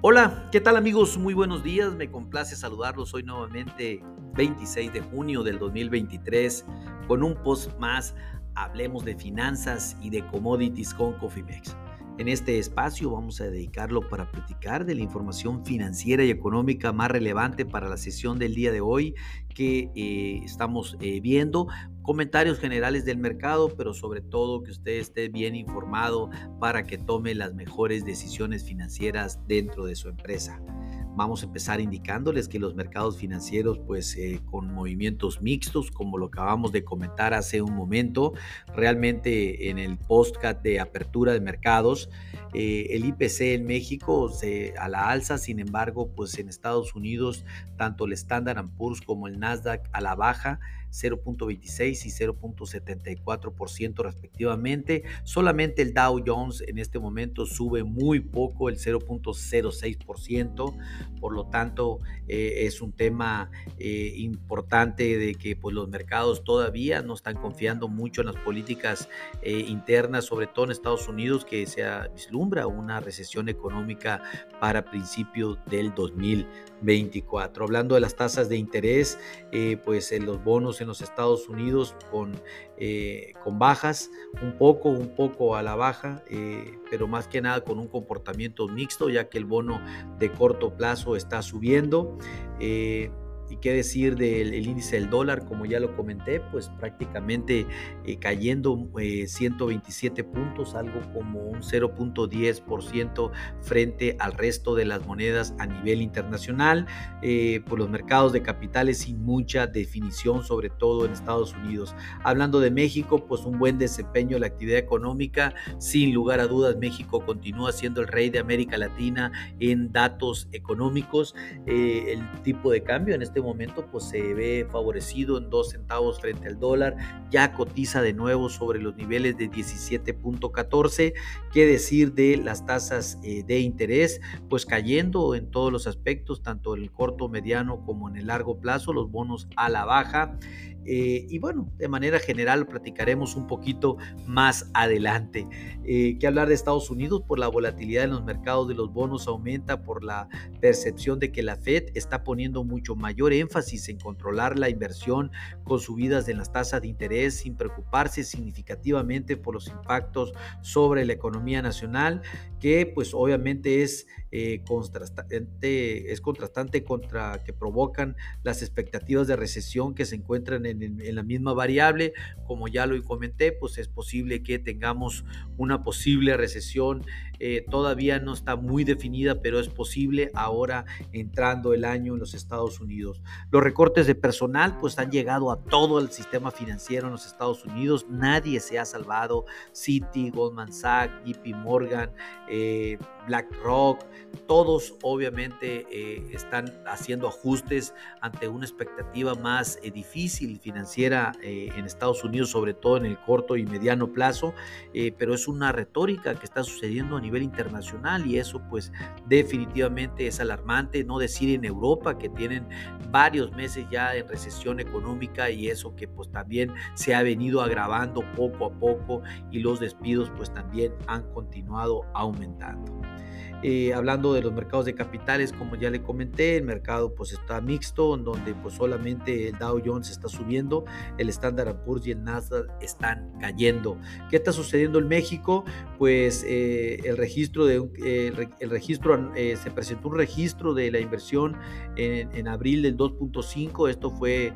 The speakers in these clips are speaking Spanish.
Hola, ¿qué tal amigos? Muy buenos días, me complace saludarlos hoy nuevamente 26 de junio del 2023 con un post más, hablemos de finanzas y de commodities con Cofimex. En este espacio vamos a dedicarlo para platicar de la información financiera y económica más relevante para la sesión del día de hoy que eh, estamos eh, viendo, comentarios generales del mercado, pero sobre todo que usted esté bien informado para que tome las mejores decisiones financieras dentro de su empresa. Vamos a empezar indicándoles que los mercados financieros, pues eh, con movimientos mixtos, como lo acabamos de comentar hace un momento, realmente en el postcat de apertura de mercados, eh, el IPC en México a la alza, sin embargo, pues en Estados Unidos, tanto el Standard Poor's como el Nasdaq a la baja, 0.26 y 0.74% respectivamente. Solamente el Dow Jones en este momento sube muy poco, el 0.06%. Por lo tanto, eh, es un tema eh, importante de que pues, los mercados todavía no están confiando mucho en las políticas eh, internas, sobre todo en Estados Unidos, que se vislumbra una recesión económica para principios del 2024. Hablando de las tasas de interés, pues en los bonos en los Estados Unidos con, con bajas, un poco, un poco a la baja, pero más que nada con un comportamiento mixto, ya que el bono de corto plazo está subiendo. Eh, ¿Y qué decir del índice del dólar? Como ya lo comenté, pues prácticamente eh, cayendo 127 eh, puntos, algo como un 0.10% frente al resto de las monedas a nivel internacional, eh, por los mercados de capitales sin mucha definición, sobre todo en Estados Unidos. Hablando de México, pues un buen desempeño de la actividad económica, sin lugar a dudas, México continúa siendo el rey de América Latina en datos económicos. el tipo de cambio en este este momento pues se ve favorecido en 2 centavos frente al dólar, ya cotiza de nuevo sobre los niveles de 17.14. ¿Qué decir de las tasas eh, de interés? Pues cayendo en todos los aspectos, tanto en el corto, mediano como en el largo plazo, los bonos a la baja. Eh, y bueno, de manera general platicaremos un poquito más adelante. Eh, que hablar de Estados Unidos por la volatilidad en los mercados de los bonos aumenta por la percepción de que la Fed está poniendo mucho mayor énfasis en controlar la inversión con subidas en las tasas de interés sin preocuparse significativamente por los impactos sobre la economía nacional, que pues obviamente es, eh, contrastante, es contrastante contra que provocan las expectativas de recesión que se encuentran en en, la misma variable. Como ya lo comenté, pues es posible que tengamos una posible recesión. Eh, todavía no está muy definida, pero es posible ahora entrando el año en los Estados Unidos. Los recortes de personal pues han llegado a todo el sistema financiero en los Estados Unidos. Nadie se ha salvado. Citi, Goldman Sachs, JP Morgan, eh, BlackRock, todos obviamente eh, están haciendo ajustes ante una expectativa más difícil financiera eh, en Estados Unidos, sobre todo en el corto y mediano plazo, eh, pero es una retórica que está sucediendo a nivel internacional y eso pues definitivamente es alarmante, no decir en Europa que tienen varios meses ya en recesión económica y eso que pues también se ha venido agravando poco a poco y los despidos pues también han continuado aumentando. Eh, hablando de los mercados de capitales, como ya le comenté, el mercado pues está mixto, en donde pues solamente el Dow Jones está subiendo, el Standard Poor's y el Nasdaq están cayendo. ¿Qué está sucediendo en México? Pues eh, el registro de eh, el registro se presentó un registro de la inversión en, en abril del 2.5, esto fue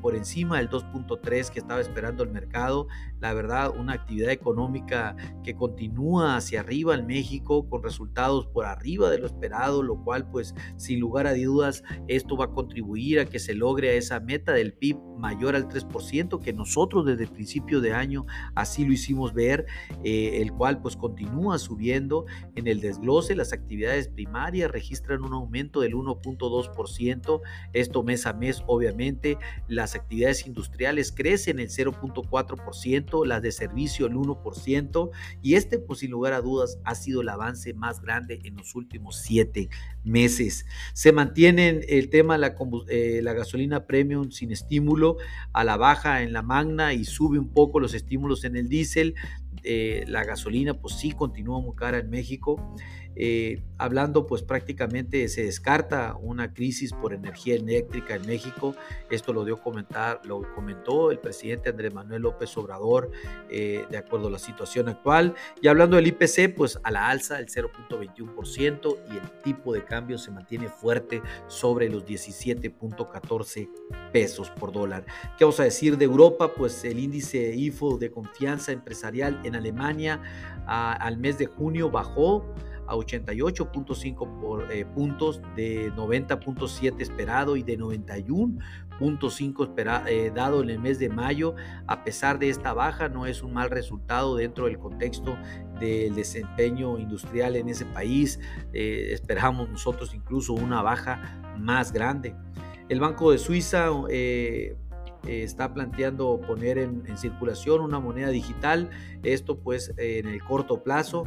por encima del 2.3 que estaba esperando el mercado. La verdad, una actividad económica que continúa hacia arriba en México con resultados por arriba de lo esperado, lo cual pues sin lugar a dudas esto va a contribuir a que se logre a esa meta del PIB mayor al 3% que nosotros desde el principio de año así lo hicimos ver, eh, el cual pues continúa subiendo en el desglose, las actividades primarias registran un aumento del 1.2%, esto mes a mes obviamente, las actividades industriales crecen el 0.4%, las de servicio el 1% y este pues sin lugar a dudas ha sido el avance más grande en los últimos siete meses. Se mantiene el tema la, eh, la gasolina premium sin estímulo a la baja en la magna y sube un poco los estímulos en el diésel eh, la gasolina pues sí continúa muy cara en México. Eh, hablando pues prácticamente se descarta una crisis por energía eléctrica en México. Esto lo dio comentar, lo comentó el presidente Andrés Manuel López Obrador eh, de acuerdo a la situación actual. Y hablando del IPC, pues a la alza el 0.21% y el tipo de cambio se mantiene fuerte sobre los 17.14 pesos por dólar. ¿Qué vamos a decir de Europa? Pues el índice IFO de confianza empresarial en Alemania al mes de junio bajó a 88.5 eh, puntos de 90.7 esperado y de 91.5 eh, dado en el mes de mayo. A pesar de esta baja, no es un mal resultado dentro del contexto del desempeño industrial en ese país. Eh, esperamos nosotros incluso una baja más grande. El Banco de Suiza está planteando poner en, circulación una moneda digital. Esto pues en el corto plazo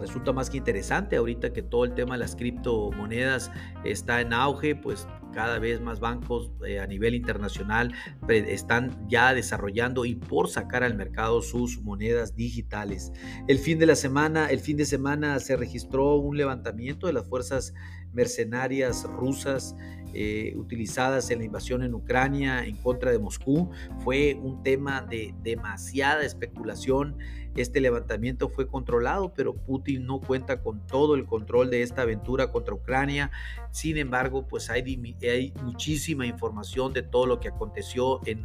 resulta más que interesante ahorita que todo el tema de las criptomonedas está en auge, pues cada vez más bancos eh, a nivel internacional están ya desarrollando y por sacar al mercado sus monedas digitales. El fin de la semana, el fin de semana se registró un levantamiento de las fuerzas mercenarias rusas eh, utilizadas en la invasión en Ucrania en contra de Moscú. Fue un tema de demasiada especulación este levantamiento fue controlado, pero Putin no cuenta con todo el control de esta aventura contra Ucrania. Sin embargo, pues hay, hay muchísima información de todo lo que aconteció en,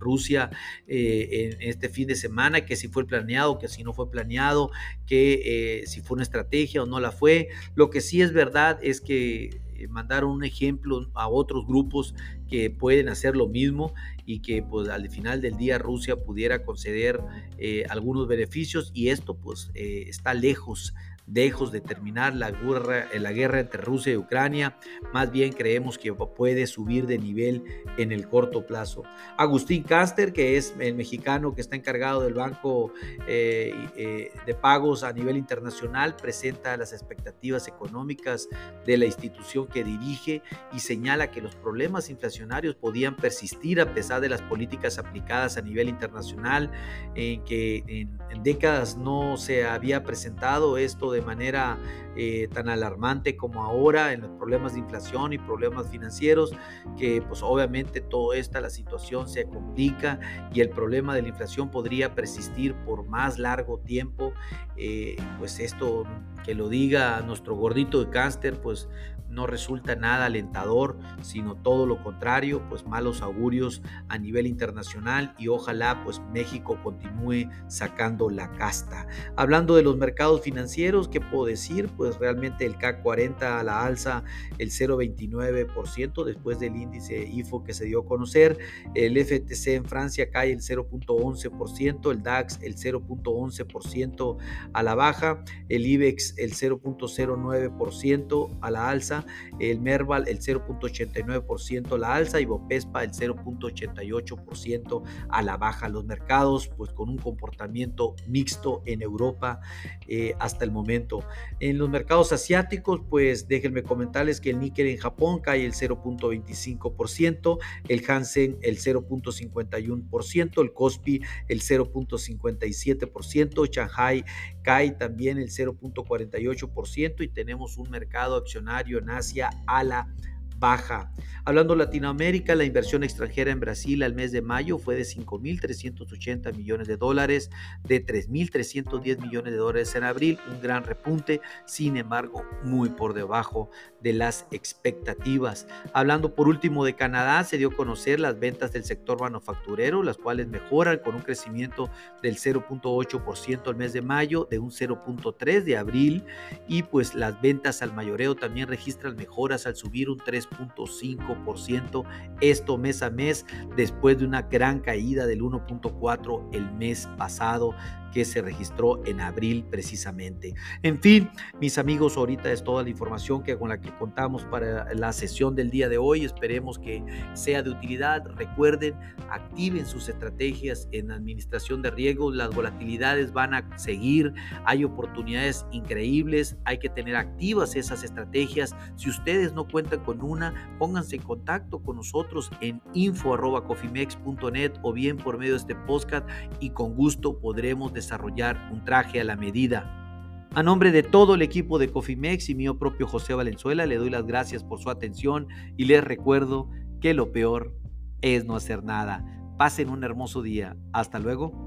Rusia eh, en este fin de semana, que si fue planeado, que si no fue planeado, que eh, si fue una estrategia o no la fue. Lo que sí es verdad es que eh, mandaron un ejemplo a otros grupos que pueden hacer lo mismo y que pues al final del día Rusia pudiera conceder eh, algunos beneficios y esto pues está lejos lejos de terminar la guerra, la guerra entre Rusia y Ucrania, más bien creemos que puede subir de nivel en el corto plazo. Agustín Caster, que es el mexicano que está encargado del Banco eh, eh, de Pagos a nivel internacional, presenta las expectativas económicas de la institución que dirige y señala que los problemas inflacionarios podían persistir a pesar de las políticas aplicadas a nivel internacional, en que en, décadas no se había presentado esto manera eh, tan alarmante como ahora en los problemas de inflación y problemas financieros, que pues obviamente toda esta la situación se complica y el problema de la inflación podría persistir por más largo tiempo. Eh, pues esto que lo diga nuestro gordito de cáncer, pues no resulta nada alentador, sino todo lo contrario, pues malos augurios a nivel internacional y ojalá pues México continúe sacando la casta. Hablando de los mercados financieros, ¿qué puedo decir? Pues realmente el CAC 40 a la alza el 0.29% después del índice IFO que se dio a conocer, el FTC en Francia cae el 0.11%, el DAX el 0.11% a la baja, el IBEX el 0.09% a la alza, el Merval el 0.89% a la alza y Bopespa el 0.88% a la baja. Los mercados pues con un comportamiento mixto en Europa eh, hasta el momento. En los mercados asiáticos pues déjenme comentarles que el níquel en Japón cae el 0.25%, el Hansen el 0.51%, el Kospi el 0.57%, Shanghai cae también el 0.48% y tenemos un mercado accionario en Asia a la baja. Hablando de Latinoamérica, la inversión extranjera en Brasil al mes de mayo fue de 5.380 millones de dólares, de 3.310 millones de dólares en abril, un gran repunte, sin embargo, muy por debajo de las expectativas. Hablando por último de Canadá, se dio a conocer las ventas del sector manufacturero, las cuales mejoran con un crecimiento del 0.8% al mes de mayo, de un 0.3% de abril, y pues las ventas al mayoreo también registran mejoras al subir un 3 3.5%, esto mes a mes, después de una gran caída del 1.4 el mes pasado que se registró en abril precisamente. En fin, mis amigos, ahorita es toda la información que con la que contamos para la sesión del día de hoy. Esperemos que sea de utilidad. Recuerden, activen sus estrategias en administración de riesgos. Las volatilidades van a seguir. Hay oportunidades increíbles. Hay que tener activas esas estrategias. Si ustedes no cuentan con una, pónganse en contacto con nosotros en info.cofimex.net o bien por medio de este podcast y con gusto podremos desarrollar un traje a la medida. A nombre de todo el equipo de Cofimex y mío propio José Valenzuela, le doy las gracias por su atención y les recuerdo que lo peor es no hacer nada. Pasen un hermoso día. Hasta luego.